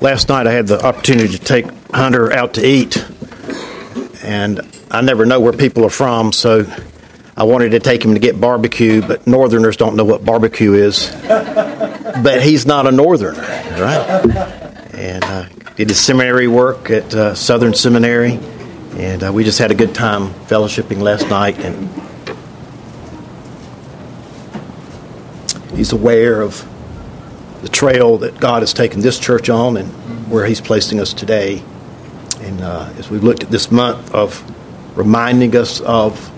last night I had the opportunity to take Hunter out to eat, and I never know where people are from, so I wanted to take him to get barbecue, but Northerners don't know what barbecue is. but he's not a Northerner, right? And uh, did his seminary work at uh, Southern Seminary, and uh, we just had a good time fellowshipping last night. And he's aware of the trail that God has taken this church on and where He's placing us today. And uh, as we've looked at this month of reminding us of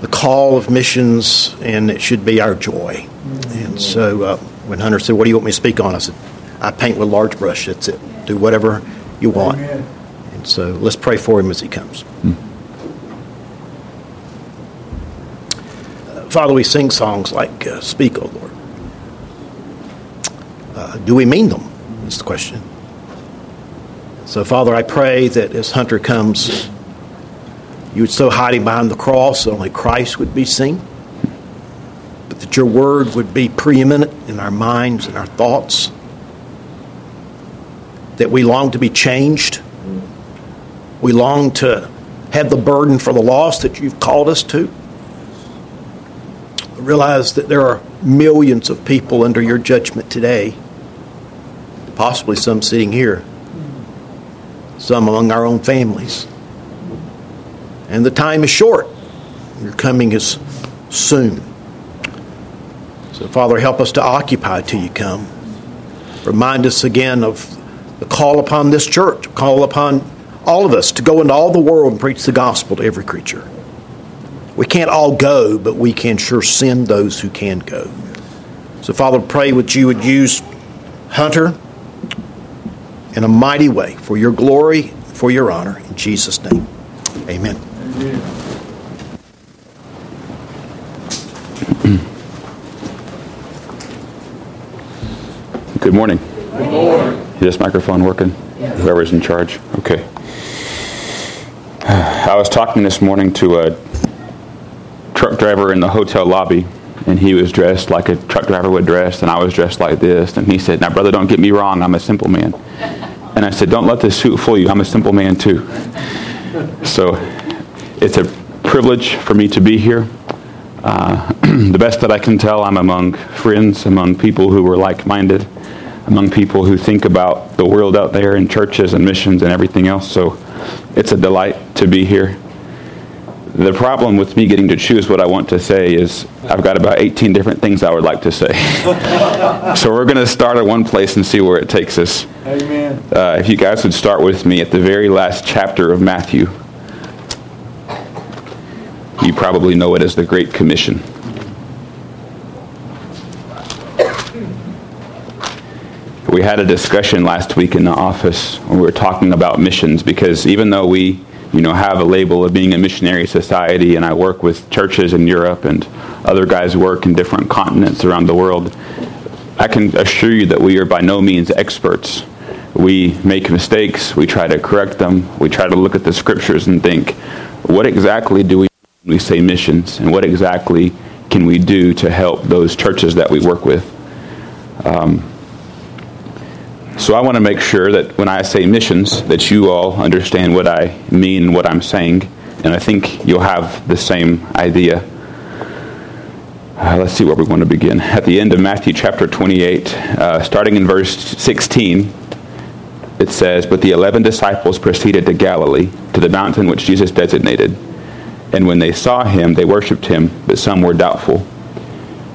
the call of missions, and it should be our joy. And so uh, when Hunter said, What do you want me to speak on? I said, I paint with large brush. That's it. Do whatever you want. Amen. And so let's pray for him as he comes. Hmm. Uh, Father, we sing songs like uh, Speak, O Lord. Uh, do we mean them? Is the question. So, Father, I pray that as Hunter comes, you would so hide him behind the cross that only Christ would be seen, but that your word would be preeminent in our minds and our thoughts, that we long to be changed. We long to have the burden for the lost that you've called us to. Realize that there are millions of people under your judgment today possibly some sitting here, some among our own families. And the time is short. Your coming is soon. So, Father, help us to occupy till you come. Remind us again of the call upon this church, call upon all of us to go into all the world and preach the gospel to every creature. We can't all go, but we can sure send those who can go. So, Father, pray that you would use Hunter in a mighty way for your glory, for your honor. In Jesus' name, amen. amen. Good morning. Good morning. Is this microphone working? Yes. Whoever's in charge. Okay. I was talking this morning to a truck driver in the hotel lobby, and he was dressed like a truck driver would dress, and I was dressed like this. And he said, Now, brother, don't get me wrong, I'm a simple man. And I said, Don't let this suit fool you. I'm a simple man too. So it's a privilege for me to be here. Uh, the best that I can tell, I'm among friends, among people who are like minded, among people who think about the world out there and churches and missions and everything else. So it's a delight to be here. The problem with me getting to choose what I want to say is I've got about 18 different things I would like to say. so we're going to start at one place and see where it takes us. Amen. Uh, if you guys would start with me at the very last chapter of Matthew. You probably know it as the Great Commission. We had a discussion last week in the office when we were talking about missions because even though we you know, have a label of being a missionary society, and I work with churches in Europe, and other guys work in different continents around the world. I can assure you that we are by no means experts. We make mistakes, we try to correct them, we try to look at the scriptures and think, what exactly do we we say missions, and what exactly can we do to help those churches that we work with? Um, so I want to make sure that when I say missions, that you all understand what I mean and what I'm saying, and I think you'll have the same idea. Uh, let's see where we want to begin. At the end of Matthew chapter 28, uh, starting in verse 16, it says, But the eleven disciples proceeded to Galilee, to the mountain which Jesus designated. And when they saw him, they worshipped him, but some were doubtful.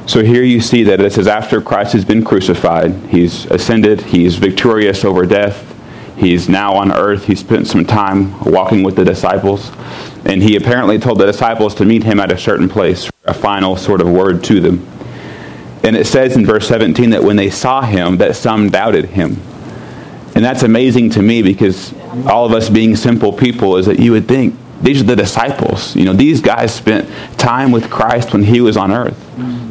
So here you see that it says after Christ has been crucified, he's ascended, he's victorious over death, he's now on earth, he spent some time walking with the disciples, and he apparently told the disciples to meet him at a certain place, a final sort of word to them. And it says in verse 17 that when they saw him, that some doubted him. And that's amazing to me because all of us being simple people is that you would think these are the disciples. You know, these guys spent time with Christ when he was on earth.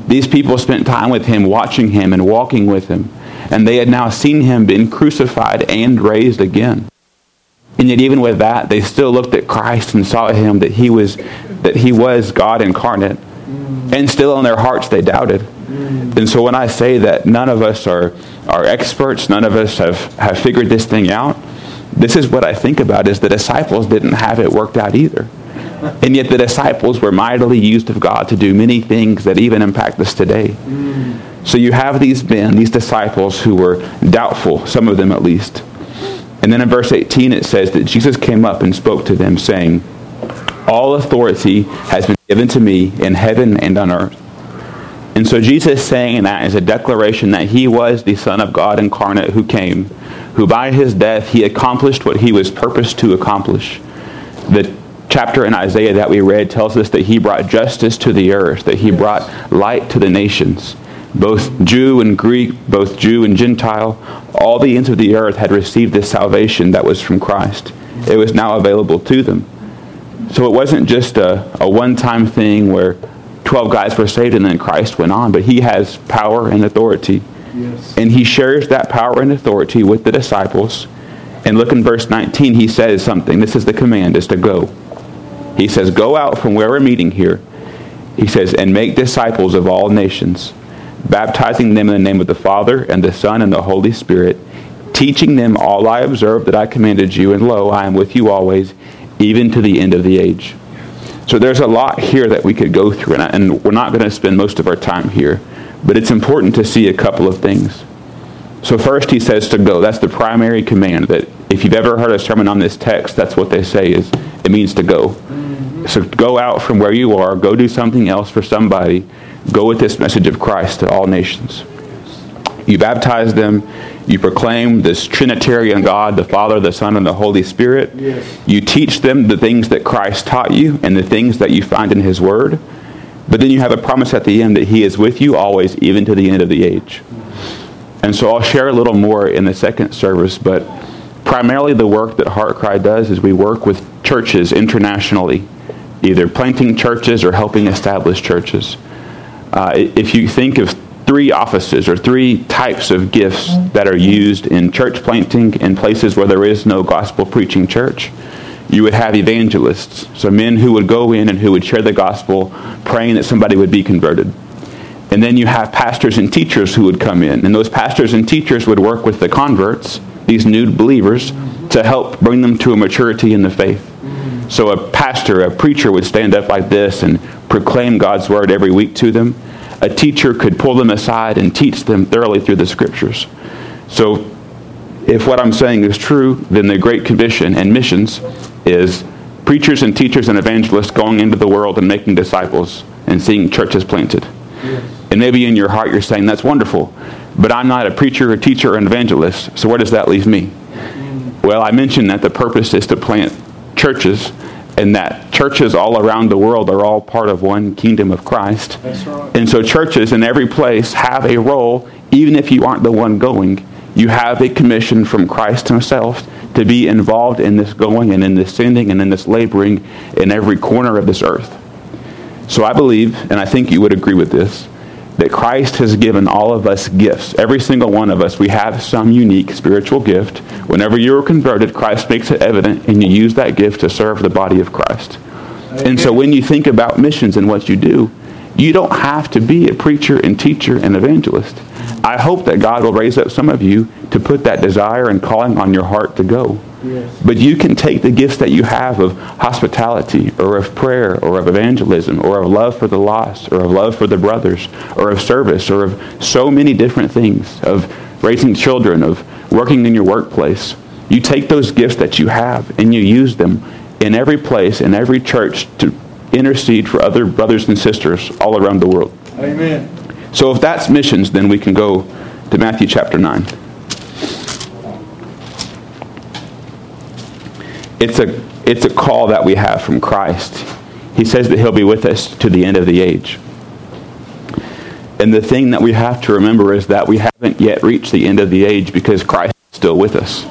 These people spent time with him, watching him and walking with him. And they had now seen him being crucified and raised again. And yet even with that, they still looked at Christ and saw him that he was that he was God incarnate. And still in their hearts they doubted. And so when I say that none of us are, are experts, none of us have, have figured this thing out, this is what I think about is the disciples didn't have it worked out either. And yet the disciples were mightily used of God to do many things that even impact us today. So you have these men, these disciples who were doubtful, some of them at least. And then in verse 18 it says that Jesus came up and spoke to them saying, All authority has been given to me in heaven and on earth. And so Jesus saying that is a declaration that he was the Son of God incarnate who came, who by his death he accomplished what he was purposed to accomplish. The chapter in Isaiah that we read tells us that he brought justice to the earth, that he brought light to the nations. Both Jew and Greek, both Jew and Gentile, all the ends of the earth had received this salvation that was from Christ. It was now available to them. So it wasn't just a, a one time thing where 12 guys were saved and then Christ went on, but he has power and authority. Yes. And he shares that power and authority with the disciples. And look in verse 19, he says something. This is the command, is to go. He says, Go out from where we're meeting here. He says, and make disciples of all nations, baptizing them in the name of the Father and the Son and the Holy Spirit, teaching them all I observed that I commanded you, and lo, I am with you always, even to the end of the age. So there's a lot here that we could go through, and, I, and we're not going to spend most of our time here, but it's important to see a couple of things. So first he says to go. That's the primary command. That if you've ever heard a sermon on this text, that's what they say is it means to go. So go out from where you are, go do something else for somebody, go with this message of Christ to all nations. You baptize them you proclaim this Trinitarian God, the Father, the Son, and the Holy Spirit. Yes. You teach them the things that Christ taught you and the things that you find in His Word. But then you have a promise at the end that He is with you always, even to the end of the age. And so I'll share a little more in the second service, but primarily the work that HeartCry does is we work with churches internationally, either planting churches or helping establish churches. Uh, if you think of three offices or three types of gifts that are used in church planting in places where there is no gospel preaching church. You would have evangelists, so men who would go in and who would share the gospel, praying that somebody would be converted. And then you have pastors and teachers who would come in, and those pastors and teachers would work with the converts, these new believers, to help bring them to a maturity in the faith. So a pastor, a preacher would stand up like this and proclaim God's word every week to them a teacher could pull them aside and teach them thoroughly through the scriptures. So, if what I'm saying is true, then the Great Commission and missions is preachers and teachers and evangelists going into the world and making disciples and seeing churches planted. Yes. And maybe in your heart you're saying, that's wonderful, but I'm not a preacher, a teacher, or an evangelist, so where does that leave me? Mm. Well, I mentioned that the purpose is to plant churches and that churches all around the world are all part of one kingdom of Christ. Right. And so churches in every place have a role, even if you aren't the one going. You have a commission from Christ himself to be involved in this going and in this sending and in this laboring in every corner of this earth. So I believe, and I think you would agree with this, that Christ has given all of us gifts. Every single one of us, we have some unique spiritual gift. Whenever you are converted, Christ makes it evident, and you use that gift to serve the body of Christ. And so when you think about missions and what you do, you don't have to be a preacher and teacher and evangelist. I hope that God will raise up some of you to put that desire and calling on your heart to go. But you can take the gifts that you have of hospitality or of prayer or of evangelism or of love for the lost or of love for the brothers or of service or of so many different things, of raising children, of working in your workplace. You take those gifts that you have and you use them in every place, in every church to intercede for other brothers and sisters all around the world. Amen. So if that's missions, then we can go to Matthew chapter 9. it's a, it's a call that we have from Christ. He says that he'll be with us to the end of the age. And the thing that we have to remember is that we haven't yet reached the end of the age because Christ is still with us.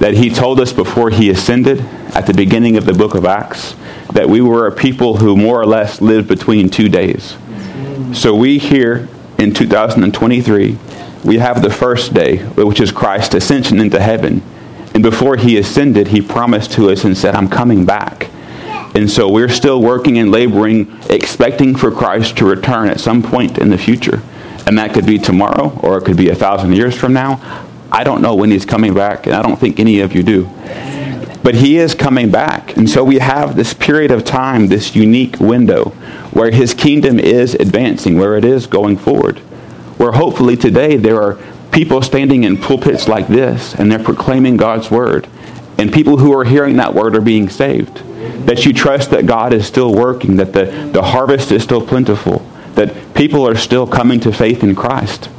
That he told us before he ascended at the beginning of the book of Acts that we were a people who more or less lived between two days. So we here in 2023, we have the first day, which is Christ's ascension into heaven. And before he ascended, he promised to us and said, I'm coming back. And so we're still working and laboring, expecting for Christ to return at some point in the future. And that could be tomorrow, or it could be a thousand years from now. I don't know when he's coming back, and I don't think any of you do. But he is coming back. And so we have this period of time, this unique window, where his kingdom is advancing, where it is going forward. Where hopefully today there are people standing in pulpits like this, and they're proclaiming God's word. And people who are hearing that word are being saved. That you trust that God is still working, that the, the harvest is still plentiful, that people are still coming to faith in Christ.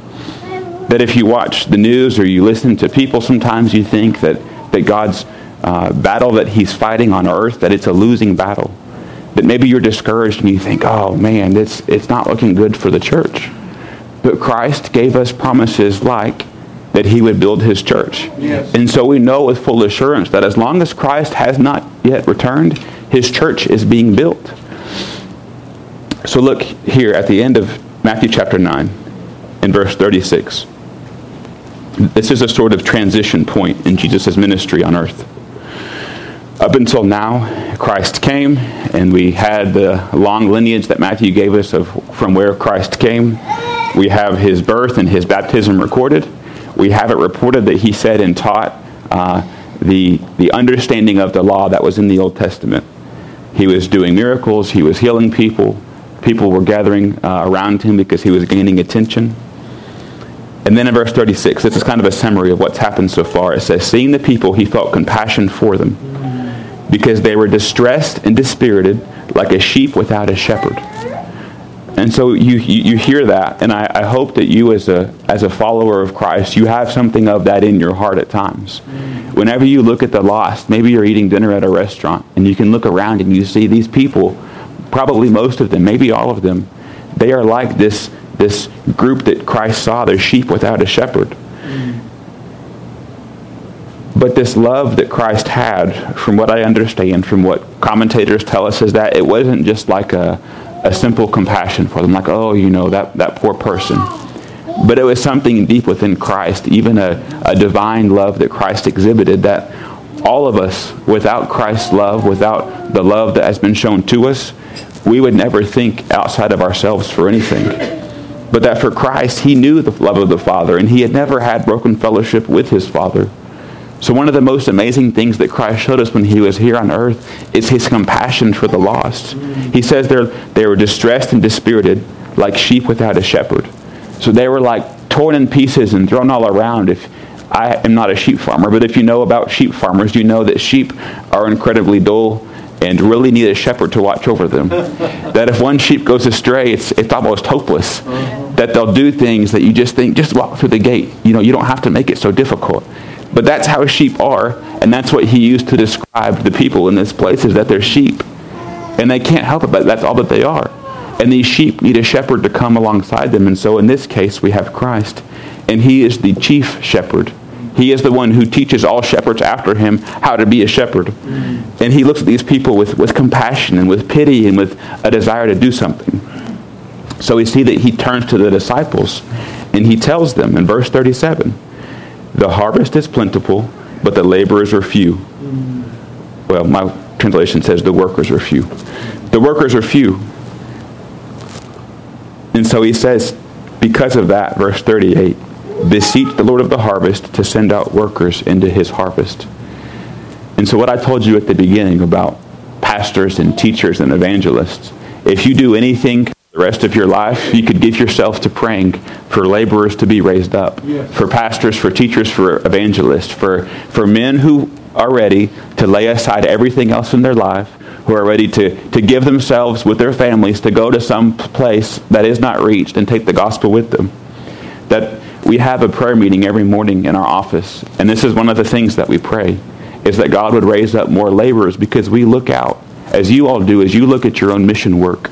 That if you watch the news or you listen to people, sometimes you think that, that God's uh, battle that he's fighting on earth, that it's a losing battle. That maybe you're discouraged and you think, oh man, it's, it's not looking good for the church. But Christ gave us promises like that he would build his church. Yes. And so we know with full assurance that as long as Christ has not yet returned, his church is being built. So look here at the end of Matthew chapter 9 in verse 36. This is a sort of transition point in Jesus' ministry on earth. Up until now, Christ came, and we had the long lineage that Matthew gave us of from where Christ came. We have his birth and his baptism recorded. We have it reported that he said and taught uh, the, the understanding of the law that was in the Old Testament. He was doing miracles, he was healing people, people were gathering uh, around him because he was gaining attention. And then in verse 36, this is kind of a summary of what's happened so far. It says, Seeing the people, he felt compassion for them because they were distressed and dispirited like a sheep without a shepherd. And so you, you, hear that, and I, I, hope that you, as a, as a follower of Christ, you have something of that in your heart at times. Whenever you look at the lost, maybe you're eating dinner at a restaurant, and you can look around and you see these people, probably most of them, maybe all of them, they are like this, this group that Christ saw, they're sheep without a shepherd. But this love that Christ had, from what I understand, from what commentators tell us, is that it wasn't just like a, a simple compassion for them, like, oh, you know, that, that poor person. But it was something deep within Christ, even a, a divine love that Christ exhibited that all of us, without Christ's love, without the love that has been shown to us, we would never think outside of ourselves for anything. But that for Christ, he knew the love of the Father, and he had never had broken fellowship with his Father. So, one of the most amazing things that Christ showed us when he was here on earth is his compassion for the lost. He says they were distressed and dispirited like sheep without a shepherd. So, they were like torn in pieces and thrown all around. If I am not a sheep farmer, but if you know about sheep farmers, you know that sheep are incredibly dull and really need a shepherd to watch over them. that if one sheep goes astray, it's, it's almost hopeless. Uh-huh. That they'll do things that you just think, just walk through the gate. You know, you don't have to make it so difficult. But that's how sheep are, and that's what he used to describe the people in this place is that they're sheep. And they can't help it, but that's all that they are. And these sheep need a shepherd to come alongside them. And so in this case, we have Christ. And he is the chief shepherd. He is the one who teaches all shepherds after him how to be a shepherd. And he looks at these people with, with compassion and with pity and with a desire to do something. So we see that he turns to the disciples and he tells them in verse 37 the harvest is plentiful, but the laborers are few. Well, my translation says the workers are few. The workers are few. And so he says, because of that, verse 38, beseech the Lord of the harvest to send out workers into his harvest. And so, what I told you at the beginning about pastors and teachers and evangelists, if you do anything the rest of your life, you could give yourself to praying for laborers to be raised up, yes. for pastors, for teachers, for evangelists, for, for men who are ready to lay aside everything else in their life, who are ready to, to give themselves with their families to go to some place that is not reached and take the gospel with them. That we have a prayer meeting every morning in our office, and this is one of the things that we pray, is that God would raise up more laborers because we look out, as you all do, as you look at your own mission work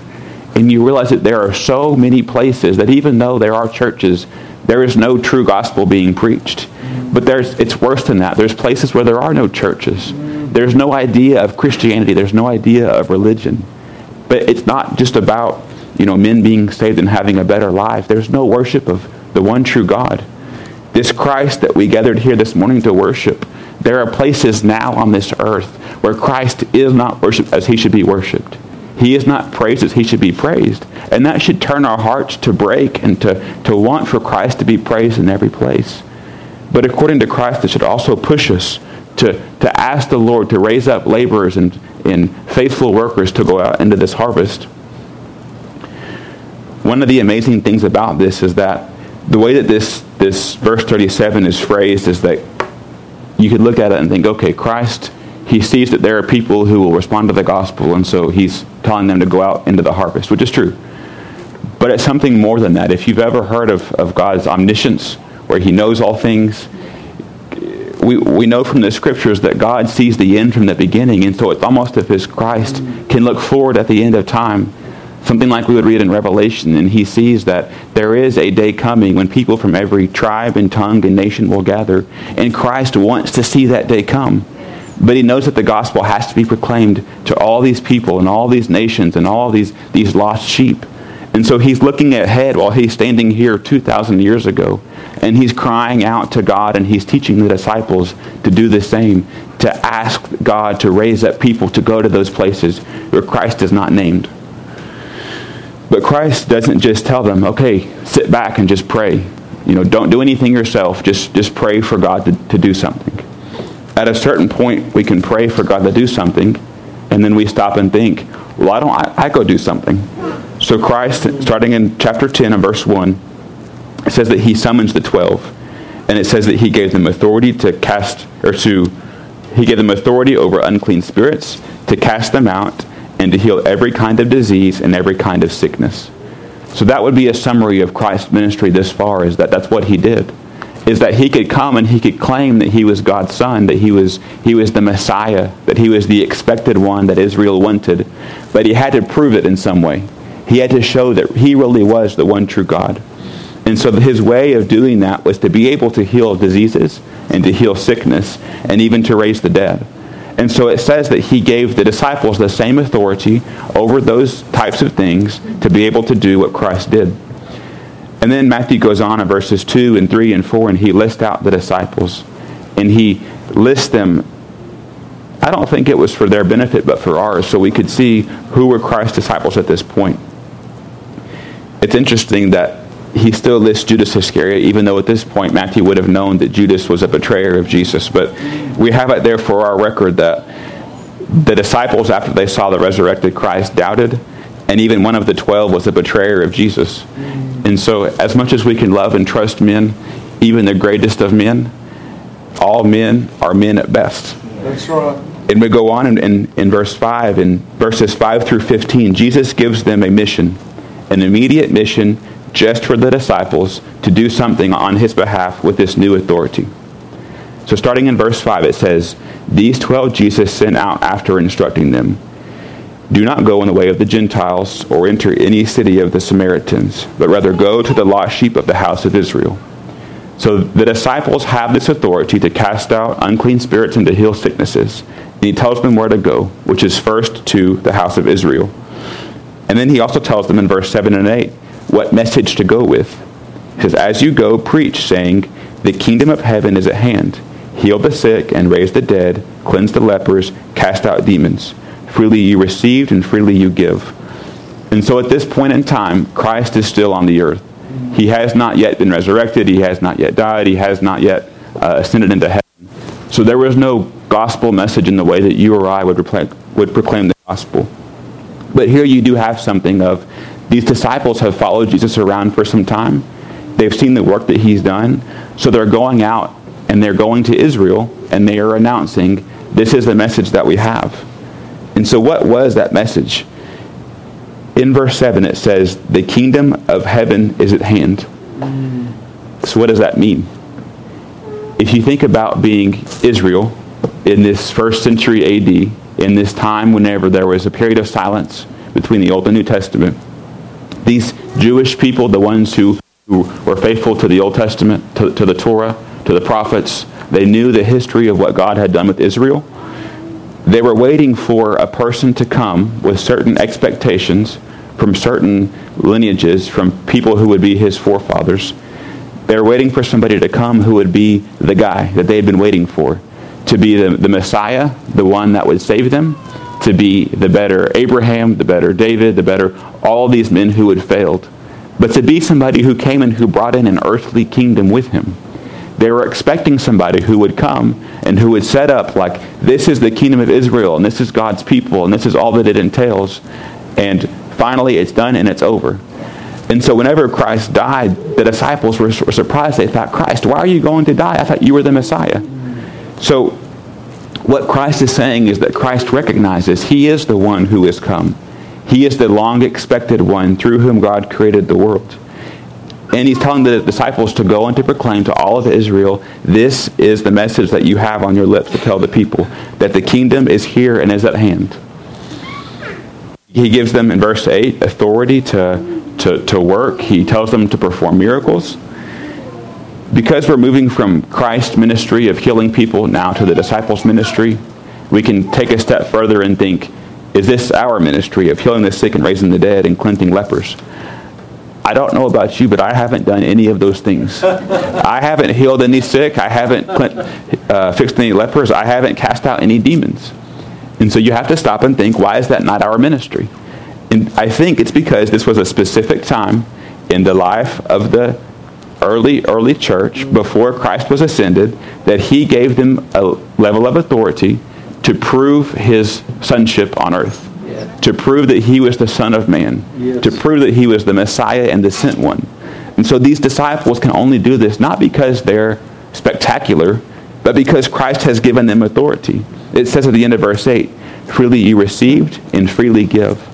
and you realize that there are so many places that even though there are churches, there is no true gospel being preached. But there's, it's worse than that. There's places where there are no churches. There's no idea of Christianity. There's no idea of religion. But it's not just about, you know, men being saved and having a better life. There's no worship of the one true God. This Christ that we gathered here this morning to worship, there are places now on this earth where Christ is not worshiped as he should be worshiped. He is not praised as he should be praised. And that should turn our hearts to break and to, to want for Christ to be praised in every place. But according to Christ, it should also push us to, to ask the Lord to raise up laborers and, and faithful workers to go out into this harvest. One of the amazing things about this is that the way that this, this verse 37 is phrased is that you could look at it and think, okay, Christ, he sees that there are people who will respond to the gospel, and so he's telling them to go out into the harvest, which is true. But it's something more than that. If you've ever heard of, of God's omniscience, where he knows all things, we, we know from the scriptures that God sees the end from the beginning, and so it's almost as if his Christ can look forward at the end of time something like we would read in Revelation, and he sees that there is a day coming when people from every tribe and tongue and nation will gather, and Christ wants to see that day come. But he knows that the gospel has to be proclaimed to all these people and all these nations and all these, these lost sheep. And so he's looking ahead while he's standing here 2,000 years ago, and he's crying out to God, and he's teaching the disciples to do the same, to ask God to raise up people to go to those places where Christ is not named. But Christ doesn't just tell them, okay, sit back and just pray. You know, don't do anything yourself. Just, just pray for God to, to do something. At a certain point, we can pray for God to do something, and then we stop and think, why don't I, I go do something? So Christ, starting in chapter 10 and verse 1, it says that he summons the 12. And it says that he gave them authority to cast, or to, he gave them authority over unclean spirits, to cast them out, and to heal every kind of disease and every kind of sickness. So that would be a summary of Christ's ministry this far, is that that's what he did. Is that he could come and he could claim that he was God's son, that he was, he was the Messiah, that he was the expected one that Israel wanted. But he had to prove it in some way. He had to show that he really was the one true God. And so his way of doing that was to be able to heal diseases and to heal sickness and even to raise the dead. And so it says that he gave the disciples the same authority over those types of things to be able to do what Christ did. And then Matthew goes on in verses 2 and 3 and 4, and he lists out the disciples. And he lists them, I don't think it was for their benefit, but for ours, so we could see who were Christ's disciples at this point. It's interesting that he still lists Judas Iscariot, even though at this point Matthew would have known that Judas was a betrayer of Jesus. But we have it there for our record that the disciples, after they saw the resurrected Christ, doubted, and even one of the twelve was a betrayer of Jesus. And so, as much as we can love and trust men, even the greatest of men, all men are men at best. That's right. And we go on in, in, in verse 5, in verses 5 through 15, Jesus gives them a mission, an immediate mission just for the disciples to do something on his behalf with this new authority. So, starting in verse 5, it says, These twelve Jesus sent out after instructing them Do not go in the way of the Gentiles or enter any city of the Samaritans, but rather go to the lost sheep of the house of Israel. So, the disciples have this authority to cast out unclean spirits and to heal sicknesses. And he tells them where to go, which is first to the house of Israel. And then he also tells them in verse 7 and 8 what message to go with. He says, As you go, preach, saying, The kingdom of heaven is at hand. Heal the sick and raise the dead, cleanse the lepers, cast out demons. Freely you received and freely you give. And so at this point in time, Christ is still on the earth. He has not yet been resurrected. He has not yet died. He has not yet uh, ascended into heaven. So there was no gospel message in the way that you or I would, would proclaim the gospel. But here you do have something of these disciples have followed Jesus around for some time. They've seen the work that he's done. So they're going out and they're going to Israel and they are announcing, this is the message that we have. And so what was that message? In verse 7 it says, the kingdom of heaven is at hand. Mm. So what does that mean? If you think about being Israel in this first century AD, in this time whenever there was a period of silence between the Old and New Testament, these Jewish people, the ones who, who were faithful to the Old Testament, to, to the Torah, to the prophets, they knew the history of what God had done with Israel. They were waiting for a person to come with certain expectations from certain lineages, from people who would be his forefathers. They were waiting for somebody to come who would be the guy that they had been waiting for, to be the, the Messiah, the one that would save them, to be the better Abraham, the better David, the better all these men who had failed, but to be somebody who came and who brought in an earthly kingdom with him. They were expecting somebody who would come and who would set up like, this is the kingdom of Israel, and this is God's people, and this is all that it entails. And finally, it's done and it's over. And so whenever Christ died, the disciples were, were surprised. They thought, Christ, why are you going to die? I thought you were the Messiah. So what Christ is saying is that Christ recognizes he is the one who has come. He is the long expected one through whom God created the world. And he's telling the disciples to go and to proclaim to all of Israel, this is the message that you have on your lips to tell the people, that the kingdom is here and is at hand. He gives them, in verse 8, authority to, to, to work. He tells them to perform miracles. Because we're moving from Christ's ministry of healing people now to the disciples' ministry, we can take a step further and think, is this our ministry of healing the sick and raising the dead and cleansing lepers? I don't know about you, but I haven't done any of those things. I haven't healed any sick. I haven't uh, fixed any lepers. I haven't cast out any demons. And so you have to stop and think, why is that not our ministry? And I think it's because this was a specific time in the life of the early, early church before Christ was ascended that he gave them a level of authority to prove his sonship on earth to prove that he was the Son of Man, yes. to prove that he was the Messiah and the sent one. And so these disciples can only do this not because they're spectacular, but because Christ has given them authority. It says at the end of verse 8, freely you received and freely give.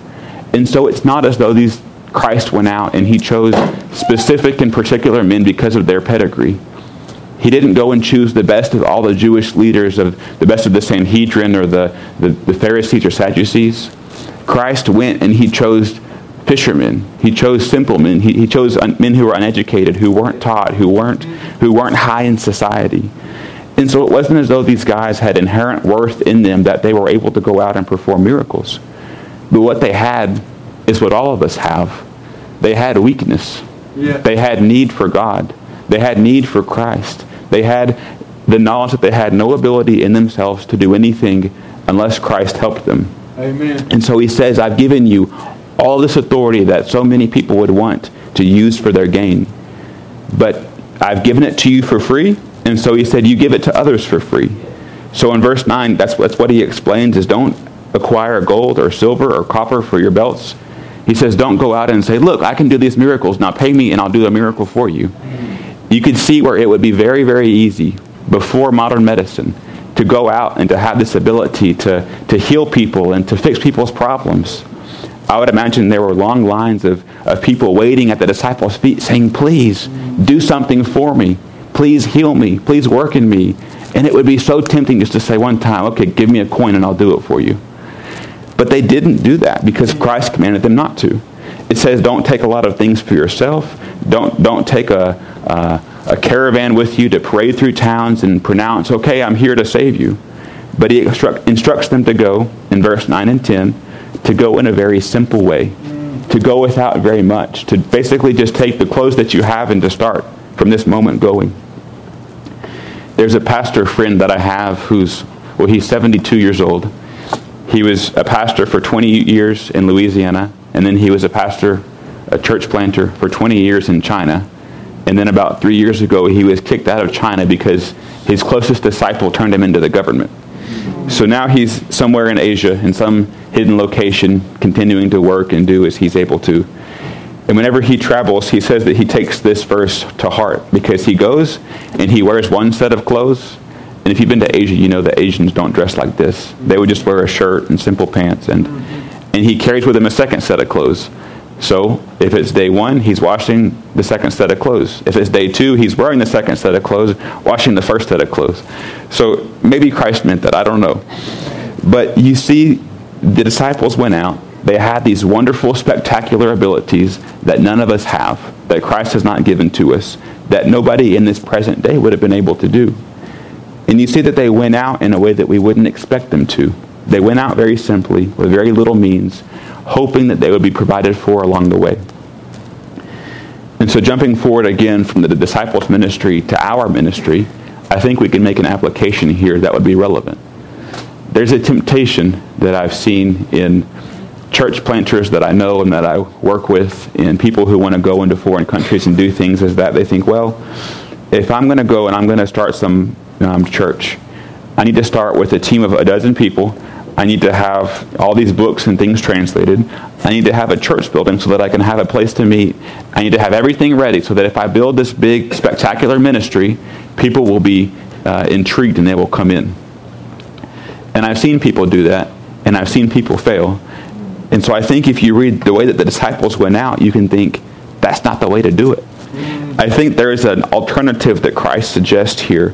And so it's not as though these Christ went out and he chose specific and particular men because of their pedigree. He didn't go and choose the best of all the Jewish leaders, of the best of the Sanhedrin or the, the, the Pharisees or Sadducees. Christ went and he chose fishermen. He chose simple men. He, he chose un, men who were uneducated, who weren't taught, who weren't, who weren't high in society. And so it wasn't as though these guys had inherent worth in them that they were able to go out and perform miracles. But what they had is what all of us have. They had weakness. Yeah. They had need for God. They had need for Christ. They had the knowledge that they had no ability in themselves to do anything unless Christ helped them. Amen. And so he says, I've given you all this authority that so many people would want to use for their gain. But I've given it to you for free. And so he said, you give it to others for free. So in verse 9, that's, that's what he explains is don't acquire gold or silver or copper for your belts. He says, don't go out and say, look, I can do these miracles. Now pay me and I'll do a miracle for you. You could see where it would be very, very easy before modern medicine to go out and to have this ability to, to heal people and to fix people's problems. I would imagine there were long lines of, of people waiting at the disciples' feet saying, Please do something for me. Please heal me. Please work in me. And it would be so tempting just to say one time, Okay, give me a coin and I'll do it for you. But they didn't do that because Christ commanded them not to. It says, Don't take a lot of things for yourself. Don't, don't take a, uh, a caravan with you to parade through towns and pronounce, okay, I'm here to save you. But he instruct, instructs them to go, in verse 9 and 10, to go in a very simple way, to go without very much, to basically just take the clothes that you have and to start from this moment going. There's a pastor friend that I have who's, well, he's 72 years old. He was a pastor for 20 years in Louisiana, and then he was a pastor, a church planter for 20 years in China. And then about three years ago, he was kicked out of China because his closest disciple turned him into the government. So now he's somewhere in Asia, in some hidden location, continuing to work and do as he's able to. And whenever he travels, he says that he takes this verse to heart because he goes and he wears one set of clothes. And if you've been to Asia, you know that Asians don't dress like this. They would just wear a shirt and simple pants. And, and he carries with him a second set of clothes. So if it's day one, he's washing the second set of clothes. If it's day two, he's wearing the second set of clothes, washing the first set of clothes. So maybe Christ meant that. I don't know. But you see, the disciples went out. They had these wonderful, spectacular abilities that none of us have, that Christ has not given to us, that nobody in this present day would have been able to do. And you see that they went out in a way that we wouldn't expect them to. They went out very simply, with very little means, hoping that they would be provided for along the way. And so, jumping forward again from the disciples' ministry to our ministry, I think we can make an application here that would be relevant. there's a temptation that I've seen in church planters that I know and that I work with, and people who want to go into foreign countries and do things, is that they think, well, if I'm going to go and I'm going to start some um, church, I need to start with a team of a dozen people. I need to have all these books and things translated. I need to have a church building so that I can have a place to meet. I need to have everything ready so that if I build this big, spectacular ministry, people will be uh, intrigued and they will come in. And I've seen people do that, and I've seen people fail. And so I think if you read the way that the disciples went out, you can think that's not the way to do it. I think there is an alternative that Christ suggests here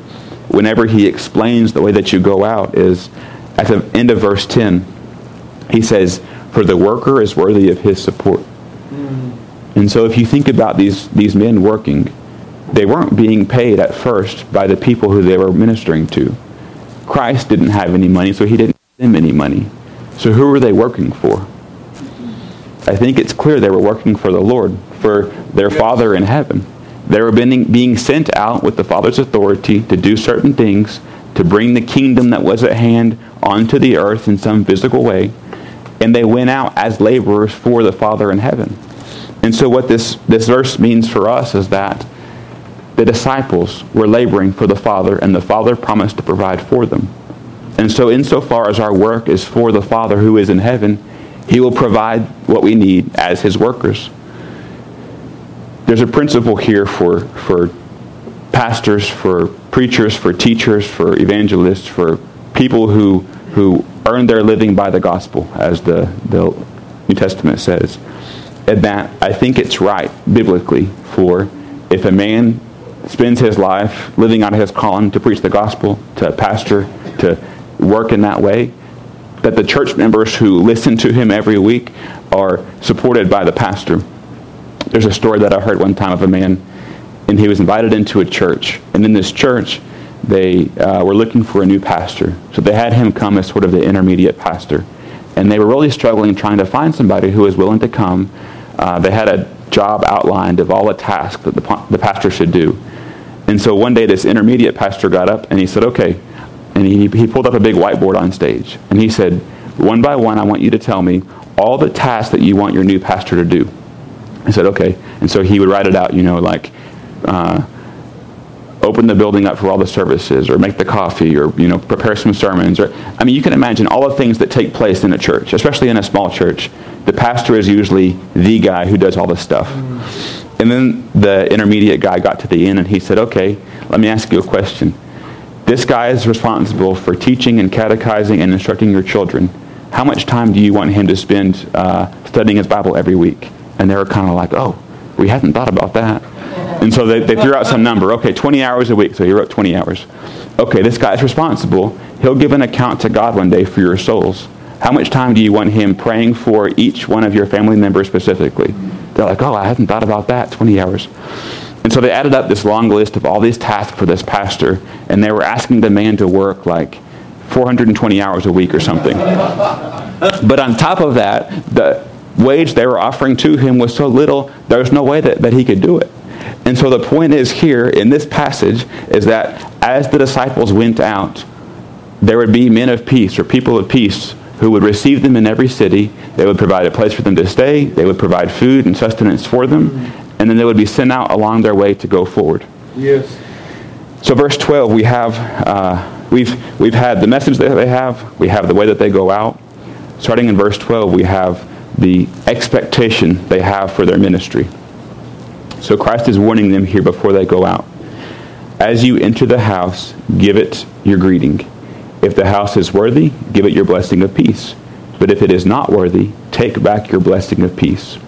whenever he explains the way that you go out is at the end of verse 10 he says for the worker is worthy of his support. Mm. And so if you think about these these men working they weren't being paid at first by the people who they were ministering to. Christ didn't have any money so he didn't give them any money. So who were they working for? I think it's clear they were working for the lord for their father in heaven. They were being, being sent out with the Father's authority to do certain things, to bring the kingdom that was at hand onto the earth in some physical way. And they went out as laborers for the Father in heaven. And so, what this, this verse means for us is that the disciples were laboring for the Father, and the Father promised to provide for them. And so, insofar as our work is for the Father who is in heaven, He will provide what we need as His workers there's a principle here for, for pastors, for preachers, for teachers, for evangelists, for people who, who earn their living by the gospel, as the, the New Testament says. And that I think it's right, biblically, for if a man spends his life living out of his calling to preach the gospel, to pastor, to work in that way, that the church members who listen to him every week are supported by the pastor there's a story that I heard one time of a man, and he was invited into a church. And in this church, they uh, were looking for a new pastor. So they had him come as sort of the intermediate pastor. And they were really struggling trying to find somebody who was willing to come. Uh, they had a job outlined of all the tasks that the, the pastor should do. And so one day this intermediate pastor got up and he said, okay. And he, he pulled up a big whiteboard on stage. And he said, one by one, I want you to tell me all the tasks that you want your new pastor to do. I said, okay. And so he would write it out, you know, like uh, open the building up for all the services or make the coffee or, you know, prepare some sermons. Or I mean, you can imagine all the things that take place in a church, especially in a small church. The pastor is usually the guy who does all this stuff. Mm. And then the intermediate guy got to the end and he said, okay, let me ask you a question. This guy is responsible for teaching and catechizing and instructing your children. How much time do you want him to spend uh, studying his Bible every week? And they were kind of like, oh, we hadn't thought about that. And so they, they threw out some number. Okay, 20 hours a week. So he wrote 20 hours. Okay, this guy's responsible. He'll give an account to God one day for your souls. How much time do you want him praying for each one of your family members specifically? They're like, oh, I hadn't thought about that. 20 hours. And so they added up this long list of all these tasks for this pastor, and they were asking the man to work like 420 hours a week or something. But on top of that, the, wage they were offering to him was so little, there was no way that, that he could do it. And so the point is here in this passage is that as the disciples went out, there would be men of peace or people of peace who would receive them in every city. They would provide a place for them to stay. They would provide food and sustenance for them. And then they would be sent out along their way to go forward. Yes. So verse 12, we have, uh, we've, we've had the message that they have. We have the way that they go out. Starting in verse 12, we have the expectation they have for their ministry. So Christ is warning them here before they go out. As you enter the house, give it your greeting. If the house is worthy, give it your blessing of peace. But if it is not worthy, take back your blessing of peace.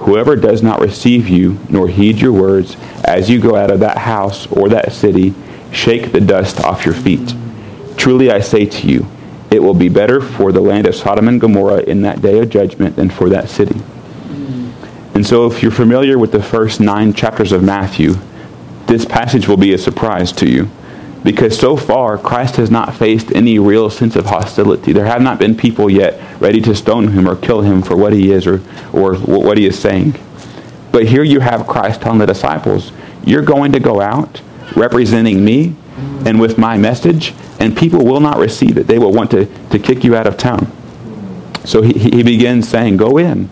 Whoever does not receive you nor heed your words as you go out of that house or that city, shake the dust off your feet. Truly I say to you, it will be better for the land of Sodom and Gomorrah in that day of judgment than for that city. And so, if you're familiar with the first nine chapters of Matthew, this passage will be a surprise to you. Because so far, Christ has not faced any real sense of hostility. There have not been people yet ready to stone him or kill him for what he is or, or what he is saying. But here you have Christ telling the disciples, You're going to go out representing me and with my message, and people will not receive it. They will want to, to kick you out of town. So he, he begins saying, Go in.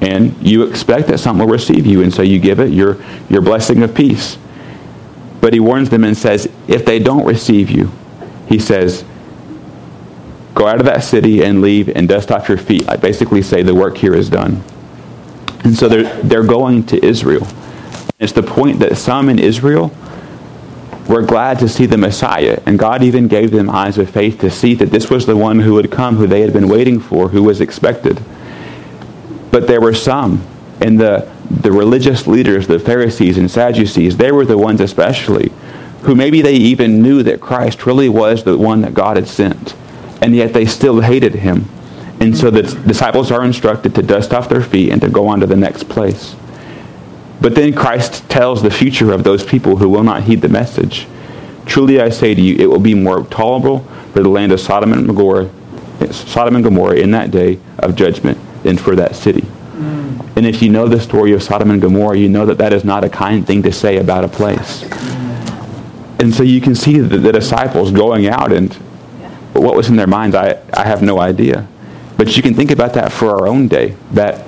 And you expect that someone will receive you, and so you give it your, your blessing of peace. But he warns them and says, If they don't receive you, he says, Go out of that city and leave and dust off your feet. I basically say the work here is done. And so they're, they're going to Israel. It's the point that some in Israel were glad to see the Messiah, and God even gave them eyes of faith to see that this was the one who would come, who they had been waiting for, who was expected. But there were some, and the, the religious leaders, the Pharisees and Sadducees, they were the ones especially, who maybe they even knew that Christ really was the one that God had sent, and yet they still hated him. And so the disciples are instructed to dust off their feet and to go on to the next place. But then Christ tells the future of those people who will not heed the message. Truly I say to you, it will be more tolerable for the land of Sodom and Gomorrah, Sodom and Gomorrah in that day of judgment than for that city. Mm. And if you know the story of Sodom and Gomorrah, you know that that is not a kind thing to say about a place. And so you can see the, the disciples going out and what was in their minds, I, I have no idea. But you can think about that for our own day, that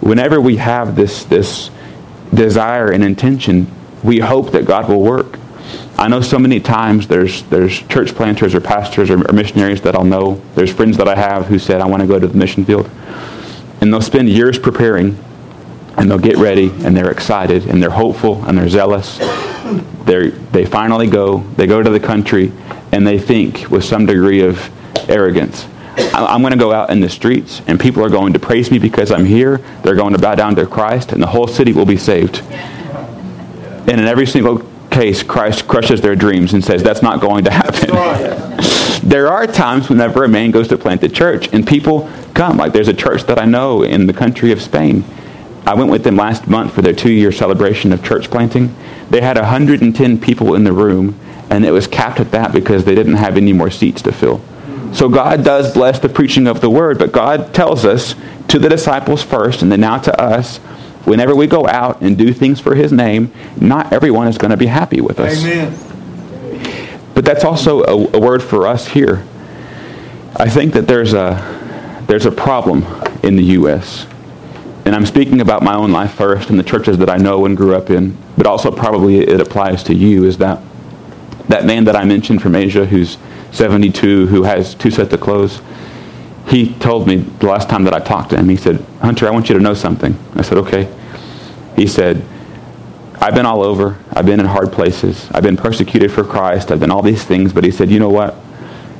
whenever we have this, this desire and intention, we hope that God will work. I know so many times there's, there's church planters or pastors or, or missionaries that I'll know. There's friends that I have who said, I want to go to the mission field. And they'll spend years preparing, and they'll get ready, and they're excited, and they're hopeful, and they're zealous. they they finally go, they go to the country, and they think with some degree of arrogance, I'm going to go out in the streets, and people are going to praise me because I'm here. They're going to bow down to Christ, and the whole city will be saved. And in every single case, Christ crushes their dreams and says, That's not going to happen. There are times whenever a man goes to plant a church, and people come. Like there's a church that I know in the country of Spain. I went with them last month for their two year celebration of church planting. They had 110 people in the room, and it was capped at that because they didn't have any more seats to fill. So God does bless the preaching of the word, but God tells us to the disciples first and then now to us, whenever we go out and do things for his name, not everyone is going to be happy with us. Amen. But that's also a, a word for us here. I think that there's a, there's a problem in the U.S. And I'm speaking about my own life first and the churches that I know and grew up in, but also probably it applies to you, is that that man that I mentioned from Asia who's 72 who has two sets of clothes. He told me the last time that I talked to him, he said, Hunter, I want you to know something. I said, okay. He said, I've been all over. I've been in hard places. I've been persecuted for Christ. I've done all these things. But he said, you know what?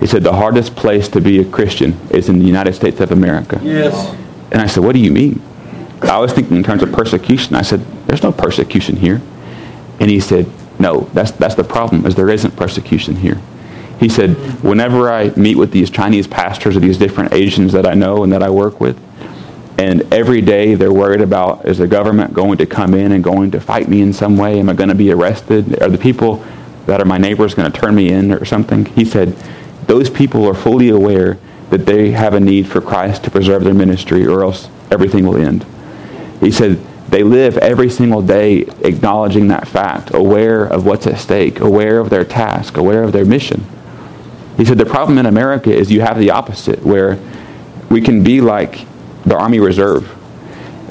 He said, the hardest place to be a Christian is in the United States of America. Yes. And I said, what do you mean? I was thinking in terms of persecution. I said, there's no persecution here. And he said, no, that's, that's the problem, is there isn't persecution here. He said, whenever I meet with these Chinese pastors or these different Asians that I know and that I work with, and every day they're worried about is the government going to come in and going to fight me in some way? Am I going to be arrested? Are the people that are my neighbors going to turn me in or something? He said, those people are fully aware that they have a need for Christ to preserve their ministry or else everything will end. He said, they live every single day acknowledging that fact, aware of what's at stake, aware of their task, aware of their mission. He said the problem in America is you have the opposite, where we can be like the Army Reserve.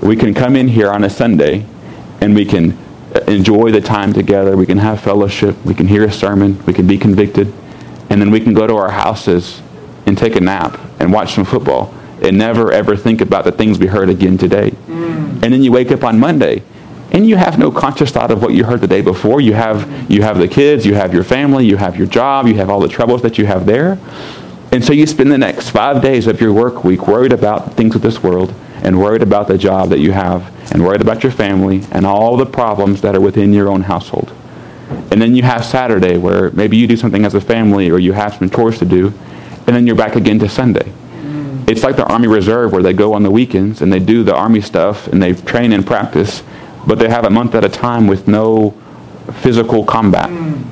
We can come in here on a Sunday and we can enjoy the time together. We can have fellowship. We can hear a sermon. We can be convicted. And then we can go to our houses and take a nap and watch some football and never ever think about the things we heard again today. Mm. And then you wake up on Monday and you have no conscious thought of what you heard the day before. You have, you have the kids, you have your family, you have your job, you have all the troubles that you have there. And so you spend the next five days of your work week worried about things of this world and worried about the job that you have and worried about your family and all the problems that are within your own household. And then you have Saturday where maybe you do something as a family or you have some chores to do, and then you're back again to Sunday. Mm. It's like the Army Reserve where they go on the weekends and they do the Army stuff and they train and practice but they have a month at a time with no physical combat. Mm.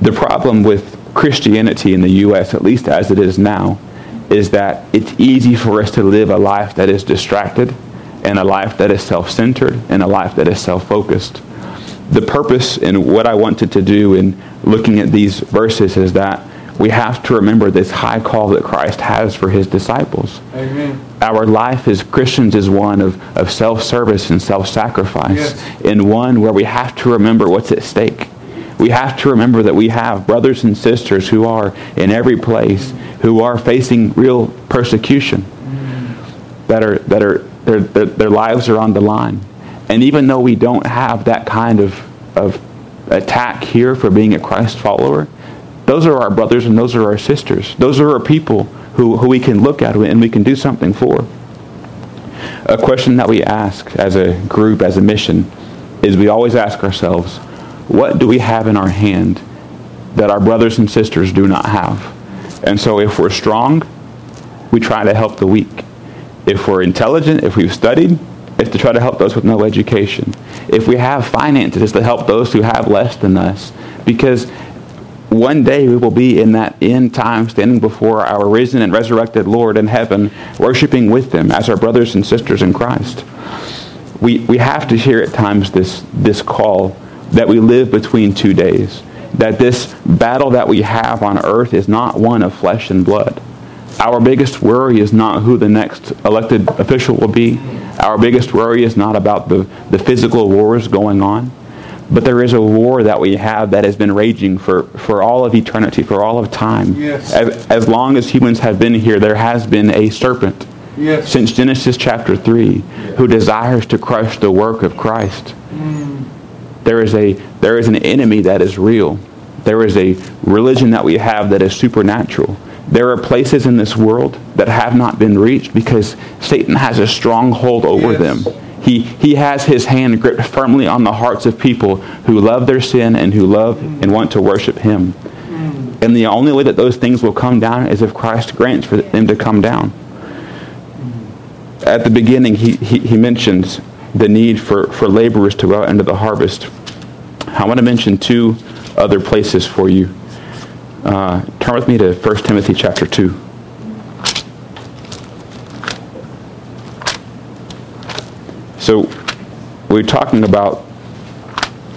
The problem with Christianity in the U.S., at least as it is now, is that it's easy for us to live a life that is distracted and a life that is self-centered and a life that is self-focused. the purpose and what I wanted to do in looking at these verses is that we have to remember this high call that Christ has for his disciples. Amen. Our life as Christians is one of, of self-service and self-sacrifice, Yes. and one where we have to remember what's at stake. We have to remember that we have brothers and sisters who are in every place, who are facing real persecution, that are that are their, their, their lives are on the line. And even though we don't have that kind of, of attack here for being a Christ follower, those are our brothers and those are our sisters. Those are our people who, who we can look at and we can do something for. A question that we ask as a group, as a mission, is we always ask ourselves, what do we have in our hand that our brothers and sisters do not have? And so if we're strong, we try to help the weak. If we're intelligent, if we've studied, it's to try to help those with no education. If we have finances, it's to help those who have less than us. Because one day we will be in that end time standing before our risen and resurrected Lord in heaven, worshiping with them as our brothers and sisters in Christ. We, we have to hear at times this, this call that we live between two days. That this battle that we have on earth is not one of flesh and blood. Our biggest worry is not who the next elected official will be. Our biggest worry is not about the, the physical wars going on. But there is a war that we have that has been raging for, for all of eternity, for all of time. Yes. As, as long as humans have been here, there has been a serpent Yes. since Genesis chapter 3 who desires to crush the work of Christ. Mm. There is a there is an enemy that is real. There is a religion that we have that is supernatural. There are places in this world that have not been reached because Satan has a strong hold over Yes. them. He, he has his hand gripped firmly on the hearts of people who love their sin and who love and want to worship him. And the only way that those things will come down is if Christ grants for them to come down at the beginning, he, he, he mentions the need for, for laborers to go out into the harvest. I want to mention two other places for you. Uh, turn with me to 1 Timothy chapter 2. So, we're talking about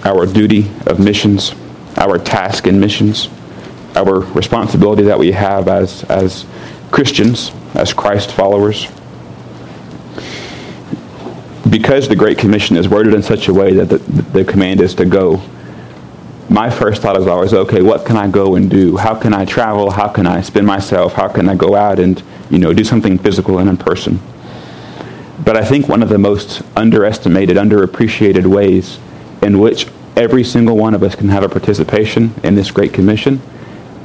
our duty of missions, our task in missions, our responsibility that we have as, as Christians, as Christ followers because the Great Commission is worded in such a way that the, the command is to go, my first thought is always, okay, what can I go and do? How can I travel? How can I spend myself? How can I go out and, you know, do something physical and in person? But I think one of the most underestimated, underappreciated ways in which every single one of us can have a participation in this Great Commission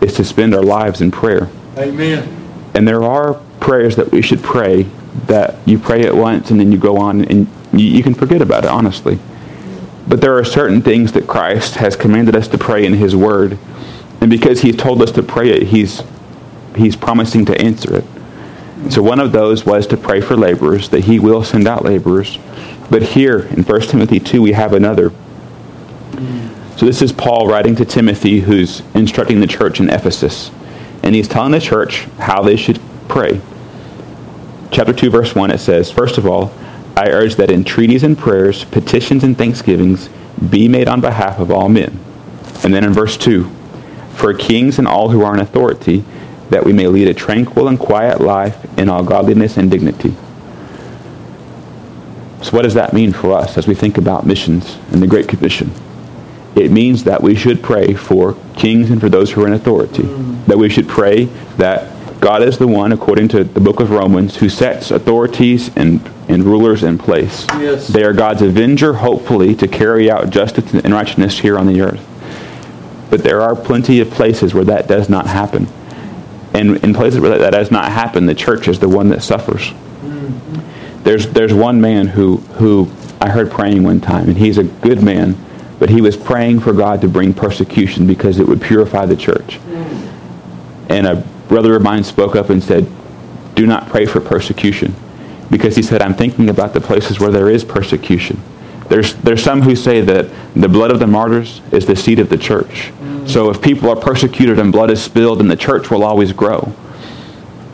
is to spend our lives in prayer. Amen. And there are prayers that we should pray that you pray it once and then you go on and you, you can forget about it, honestly. But there are certain things that Christ has commanded us to pray in His Word. And because He's told us to pray it, He's, he's promising to answer it. So one of those was to pray for laborers, that He will send out laborers. But here in 1 Timothy 2, we have another. So this is Paul writing to Timothy, who's instructing the church in Ephesus. And he's telling the church how they should pray. Chapter 2, verse 1, it says, First of all, I urge that entreaties and prayers, petitions and thanksgivings be made on behalf of all men. And then in verse 2, for kings and all who are in authority, that we may lead a tranquil and quiet life in all godliness and dignity. So what does that mean for us as we think about missions and the Great Commission? It means that we should pray for kings and for those who are in authority. Mm. That we should pray that God is the one, according to the book of Romans, who sets authorities and, and rulers in place. Yes. They are God's avenger, hopefully, to carry out justice and righteousness here on the earth. But there are plenty of places where that does not happen. And in places where that does not happen, the church is the one that suffers. Mm-hmm. There's, there's one man who, who I heard praying one time, and he's a good man, but he was praying for God to bring persecution because it would purify the church. Mm. And a brother of mine spoke up and said, Do not pray for persecution. Because he said, I'm thinking about the places where there is persecution. There's, there's some who say that the blood of the martyrs is the seed of the church. Mm. So if people are persecuted and blood is spilled, then the church will always grow.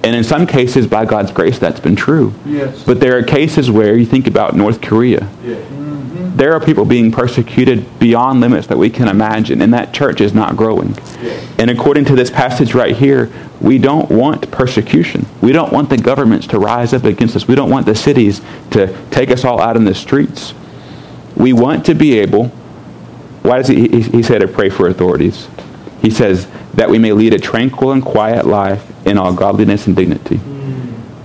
And in some cases, by God's grace, that's been true. Yes. But there are cases where you think about North Korea. Yeah. There are people being persecuted beyond limits that we can imagine, and that church is not growing. And according to this passage right here, we don't want persecution. We don't want the governments to rise up against us. We don't want the cities to take us all out in the streets. We want to be able, why does he, he, he say to pray for authorities? He says, that we may lead a tranquil and quiet life in all godliness and dignity.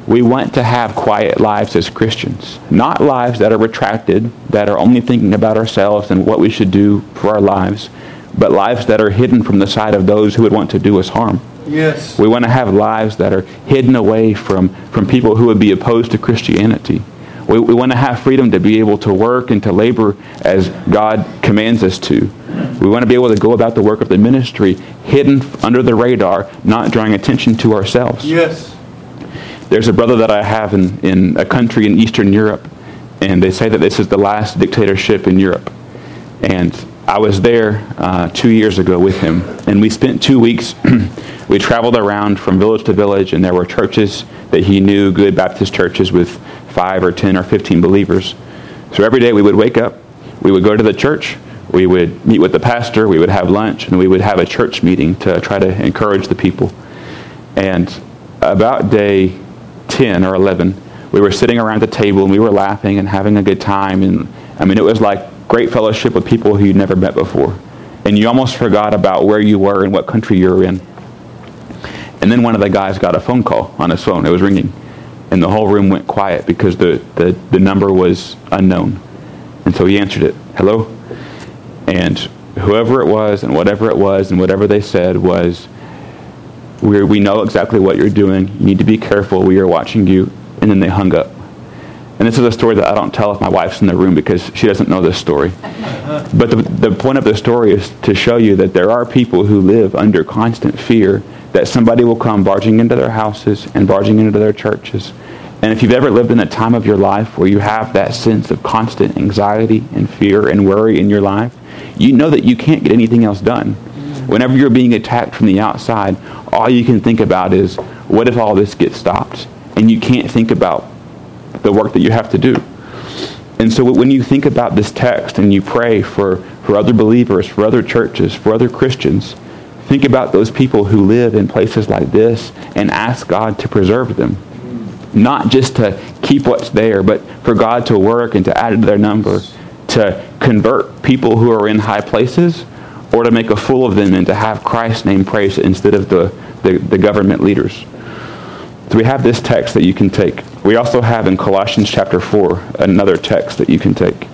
We want to have quiet lives as Christians, not lives that are retracted, that are only thinking about ourselves and what we should do for our lives, but lives that are hidden from the sight of those who would want to do us harm. Yes. We want to have lives that are hidden away from, from people who would be opposed to Christianity. We, we want to have freedom to be able to work and to labor as God commands us to. We want to be able to go about the work of the ministry hidden under the radar, not drawing attention to ourselves. Yes. There's a brother that I have in, in a country in Eastern Europe, and they say that this is the last dictatorship in Europe. And I was there uh, two years ago with him, and we spent two weeks. we traveled around from village to village, and there were churches that he knew, good Baptist churches with five or ten or fifteen believers. So every day we would wake up, we would go to the church, we would meet with the pastor, we would have lunch, and we would have a church meeting to try to encourage the people. And about day 10 or 11, we were sitting around the table and we were laughing and having a good time. And I mean, it was like great fellowship with people who you'd never met before. And you almost forgot about where you were and what country you were in. And then one of the guys got a phone call on his phone. It was ringing. And the whole room went quiet because the, the, the number was unknown. And so he answered it. Hello? And whoever it was and whatever it was and whatever they said was, we we know exactly what you're doing. You need to be careful. We are watching you. And then they hung up. And this is a story that I don't tell if my wife's in the room because she doesn't know this story. But the, the point of the story is to show you that there are people who live under constant fear that somebody will come barging into their houses and barging into their churches. And if you've ever lived in a time of your life where you have that sense of constant anxiety and fear and worry in your life, you know that you can't get anything else done. Mm-hmm. Whenever you're being attacked from the outside, all you can think about is, what if all this gets stopped? And you can't think about the work that you have to do. And so when you think about this text and you pray for, for other believers, for other churches, for other Christians, think about those people who live in places like this and ask God to preserve them. Not just to keep what's there, but for God to work and to add to their number, to convert people who are in high places, or to make a fool of them and to have Christ's name praised instead of the, the, the government leaders. So we have this text that you can take. We also have in Colossians chapter 4 another text that you can take.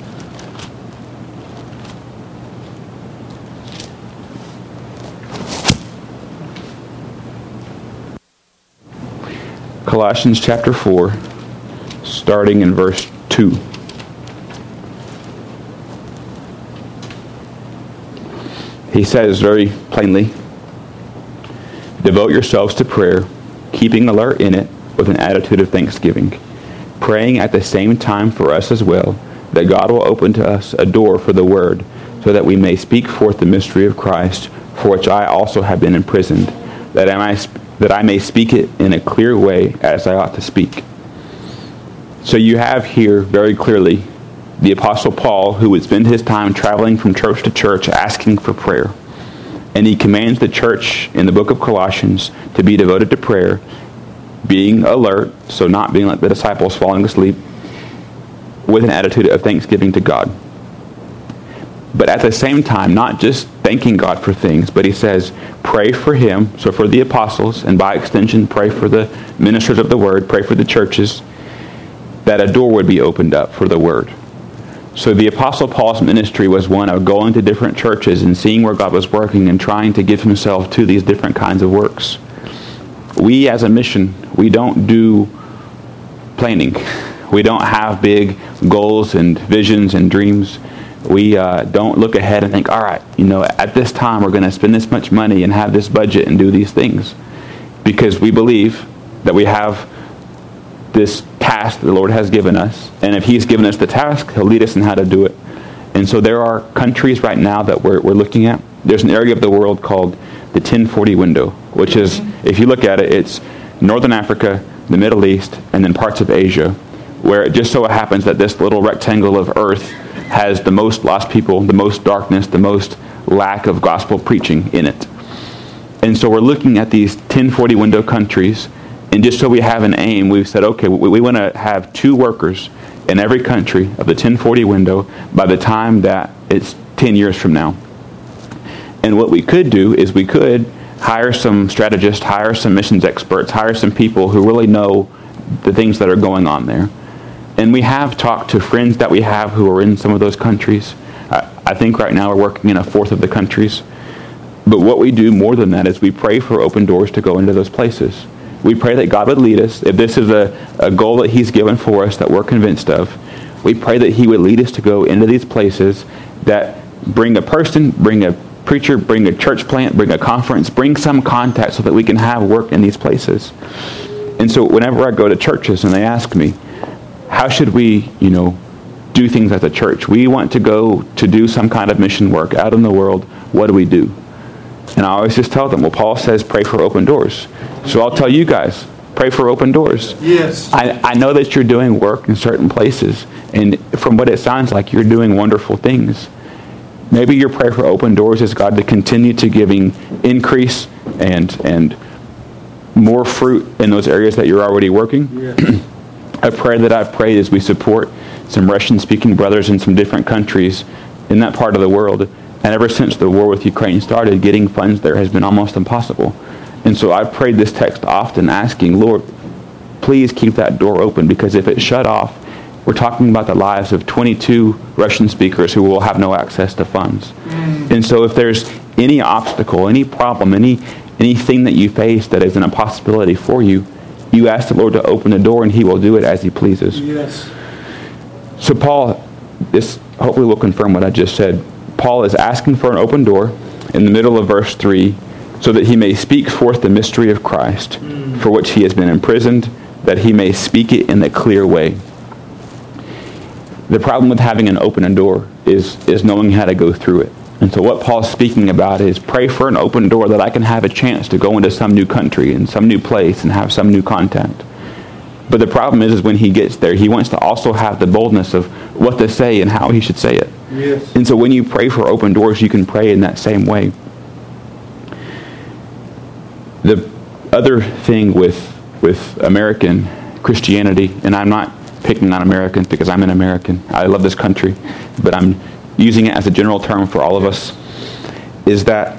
Colossians chapter 4, starting in verse 2. He says very plainly, Devote yourselves to prayer, keeping alert in it with an attitude of thanksgiving, praying at the same time for us as well, that God will open to us a door for the word, so that we may speak forth the mystery of Christ, for which I also have been imprisoned, that I may, that I may speak it in a clear way as I ought to speak. So you have here very clearly the Apostle Paul, who would spend his time traveling from church to church asking for prayer. And he commands the church in the book of Colossians to be devoted to prayer, being alert, so not being like the disciples falling asleep, with an attitude of thanksgiving to God. But at the same time, not just thanking God for things, but he says, pray for him, so for the apostles, and by extension, pray for the ministers of the word, pray for the churches, that a door would be opened up for the word. So the Apostle Paul's ministry was one of going to different churches and seeing where God was working and trying to give himself to these different kinds of works. We as a mission, we don't do planning. We don't have big goals and visions and dreams. We uh, don't look ahead and think, all right, you know, at this time we're going to spend this much money and have this budget and do these things. Because we believe that we have this task the Lord has given us. And if He's given us the task, He'll lead us in how to do it. And so there are countries right now that we're, we're looking at. There's an area of the world called the 1040 window, which is, if you look at it, it's Northern Africa, the Middle East, and then parts of Asia, where it just so happens that this little rectangle of earth has the most lost people, the most darkness, the most lack of gospel preaching in it. And so we're looking at these 1040 window countries, and just so we have an aim, we've said, okay, we, we want to have two workers in every country of the 1040 window by the time that it's 10 years from now. And what we could do is we could hire some strategists, hire some missions experts, hire some people who really know the things that are going on there. And we have talked to friends that we have who are in some of those countries. I, I think right now we're working in a fourth of the countries. But what we do more than that is we pray for open doors to go into those places. We pray that God would lead us. If this is a, a goal that He's given for us that we're convinced of, we pray that He would lead us to go into these places that bring a person, bring a preacher, bring a church plant, bring a conference, bring some contact so that we can have work in these places. And so whenever I go to churches and they ask me, how should we, you know, do things as a church? We want to go to do some kind of mission work out in the world. What do we do? And I always just tell them, well, Paul says pray for open doors. So I'll tell you guys, pray for open doors. Yes. I, I know that you're doing work in certain places, and from what it sounds like, you're doing wonderful things. Maybe your prayer for open doors is God to continue to giving increase and and more fruit in those areas that you're already working. Yes. a prayer that I've prayed is we support some Russian speaking brothers in some different countries in that part of the world. And ever since the war with Ukraine started, getting funds there has been almost impossible. And so I've prayed this text often asking, Lord, please keep that door open because if it's shut off, we're talking about the lives of 22 Russian speakers who will have no access to funds. Mm. And so if there's any obstacle, any problem, any anything that you face that is an impossibility for you, you ask the Lord to open the door and he will do it as he pleases. Yes. So Paul, this hopefully will confirm what I just said. Paul is asking for an open door in the middle of verse 3 so that he may speak forth the mystery of Christ mm. for which he has been imprisoned, that he may speak it in a clear way. The problem with having an open door is, is knowing how to go through it. And so what Paul's speaking about is pray for an open door that I can have a chance to go into some new country and some new place and have some new contact. But the problem is, is when he gets there, he wants to also have the boldness of what to say and how he should say it. Yes. And so when you pray for open doors, you can pray in that same way. The other thing with with American Christianity, and I'm not picking on Americans because I'm an American. I love this country, but I'm using it as a general term for all of us, is that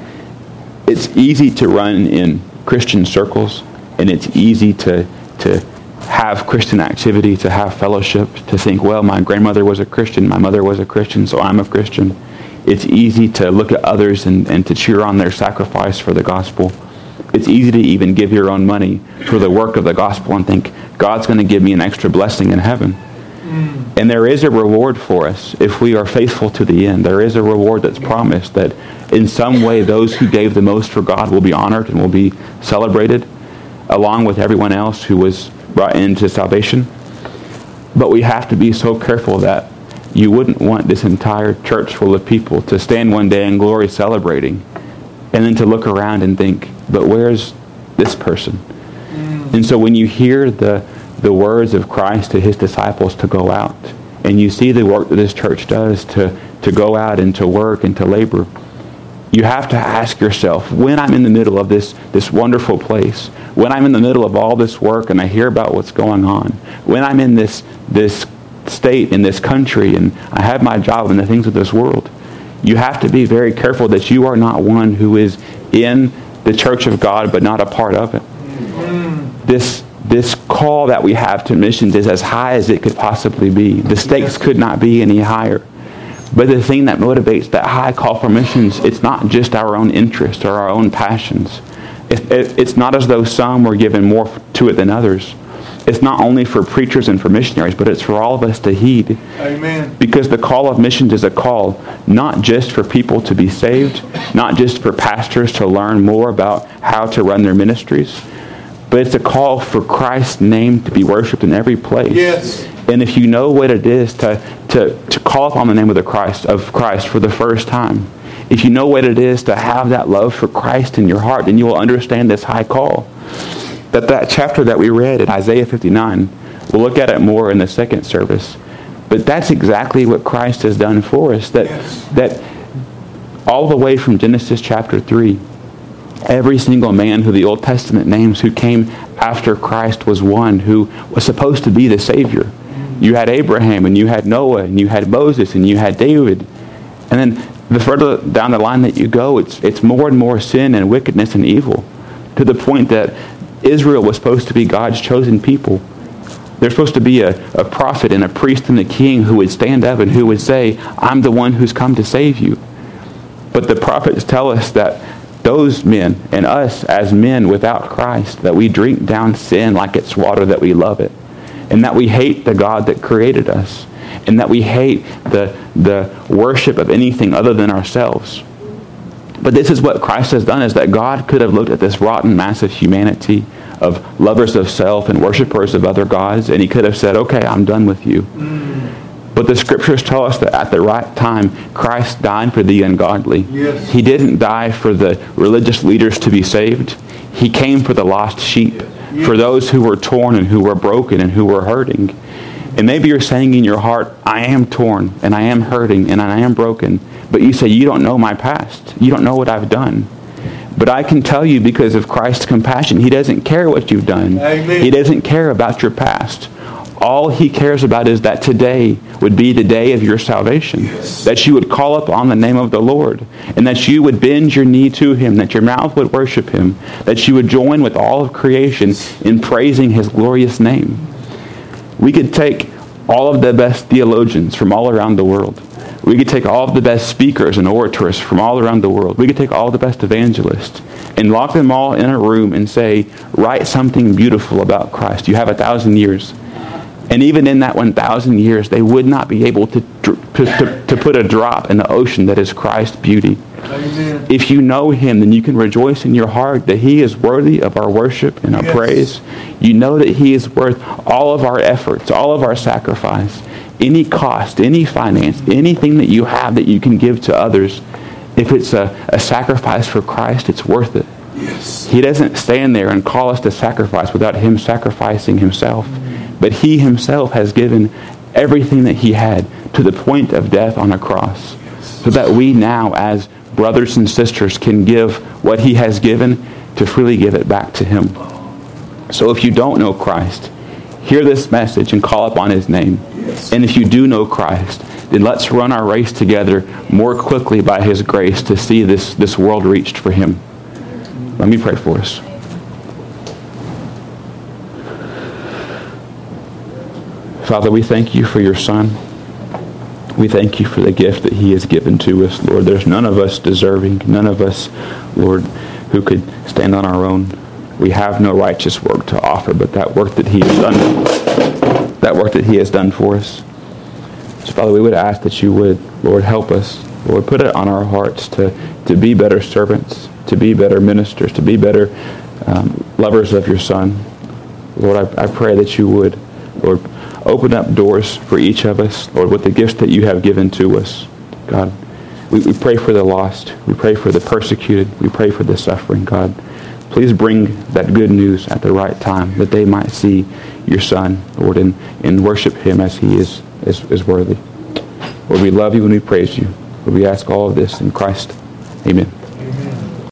it's easy to run in Christian circles and it's easy to, to have Christian activity, to have fellowship, to think, well, my grandmother was a Christian, my mother was a Christian, so I'm a Christian. It's easy to look at others and, and to cheer on their sacrifice for the gospel. It's easy to even give your own money for the work of the gospel and think, God's going to give me an extra blessing in heaven. Mm. And there is a reward for us if we are faithful to the end. There is a reward that's promised that in some way those who gave the most for God will be honored and will be celebrated along with everyone else who was brought into salvation. But we have to be so careful that you wouldn't want this entire church full of people to stand one day in glory celebrating and then to look around and think, but where's this person? Mm. And so when you hear the the words of Christ to his disciples to go out. And you see the work that this church does to, to go out and to work and to labor. You have to ask yourself, when I'm in the middle of this, this wonderful place, when I'm in the middle of all this work and I hear about what's going on, when I'm in this, this state, in this country, and I have my job and the things of this world, you have to be very careful that you are not one who is in the church of God but not a part of it. This this call that we have to missions is as high as it could possibly be. The stakes could not be any higher. But the thing that motivates that high call for missions, it's not just our own interests or our own passions. It, it, it's not as though some were given more to it than others. It's not only for preachers and for missionaries, but it's for all of us to heed. Amen. Because the call of missions is a call not just for people to be saved, not just for pastors to learn more about how to run their ministries, but it's a call for Christ's name to be worshiped in every place. Yes. And if you know what it is to, to, to call upon the name of the Christ of Christ for the first time, if you know what it is to have that love for Christ in your heart, then you will understand this high call. That that chapter that we read in Isaiah 59, we'll look at it more in the second service. But that's exactly what Christ has done for us. That, yes. that all the way from Genesis chapter 3, every single man who the Old Testament names who came after Christ was one who was supposed to be the Savior. You had Abraham, and you had Noah, and you had Moses, and you had David. And then the further down the line that you go, it's, it's more and more sin and wickedness and evil to the point that Israel was supposed to be God's chosen people. There's supposed to be a, a prophet and a priest and a king who would stand up and who would say, I'm the one who's come to save you. But the prophets tell us that those men and us as men without Christ, that we drink down sin like it's water, that we love it, and that we hate the God that created us, and that we hate the, the worship of anything other than ourselves. But this is what Christ has done, is that God could have looked at this rotten mass of humanity, of lovers of self and worshipers of other gods, and he could have said, okay, I'm done with you. But the scriptures tell us that at the right time, Christ died for the ungodly. Yes. He didn't die for the religious leaders to be saved. He came for the lost sheep. For those who were torn and who were broken and who were hurting. And maybe you're saying in your heart, I am torn and I am hurting and I am broken. But you say, You don't know my past. You don't know what I've done. But I can tell you because of Christ's compassion, He doesn't care what you've done. Amen. He doesn't care about your past. All He cares about is that today would be the day of your salvation. Yes. That you would call upon the name of the Lord. And that you would bend your knee to Him. That your mouth would worship Him. That you would join with all of creation in praising His glorious name. We could take all of the best theologians from all around the world we could take all of the best speakers and orators from all around the world. We could take all the best evangelists and lock them all in a room and say, write something beautiful about Christ. You have a thousand years. And even in that 1,000 years, they would not be able to, to, to, to, put a drop in the ocean that is Christ's beauty. Amen. If you know him, then you can rejoice in your heart that he is worthy of our worship and our yes. praise. You know that he is worth all of our efforts, all of our sacrifice any cost, any finance, anything that you have that you can give to others, if it's a, a sacrifice for Christ, it's worth it. Yes. He doesn't stand there and call us to sacrifice without him sacrificing himself. But he himself has given everything that he had to the point of death on a cross. So that we now, as brothers and sisters, can give what he has given to freely give it back to him. So if you don't know Christ, hear this message and call upon his name. And if you do know Christ, then let's run our race together more quickly by his grace to see this, this world reached for him. Let me pray for us. Father, we thank you for your son. We thank you for the gift that he has given to us, Lord. There's none of us deserving, none of us, Lord, who could stand on our own. We have no righteous work to offer, but that work that he has done that work that he has done for us. So, Father, we would ask that you would, Lord, help us. Lord, put it on our hearts to, to be better servants, to be better ministers, to be better um, lovers of your Son. Lord, I, I pray that you would, Lord, open up doors for each of us, Lord, with the gifts that you have given to us. God, we, we pray for the lost. We pray for the persecuted. We pray for the suffering, God. Please bring that good news at the right time that they might see your Son, Lord, and, and worship him as he is, is, is worthy. Lord, we love you and we praise you. Lord, we ask all of this in Christ. Amen.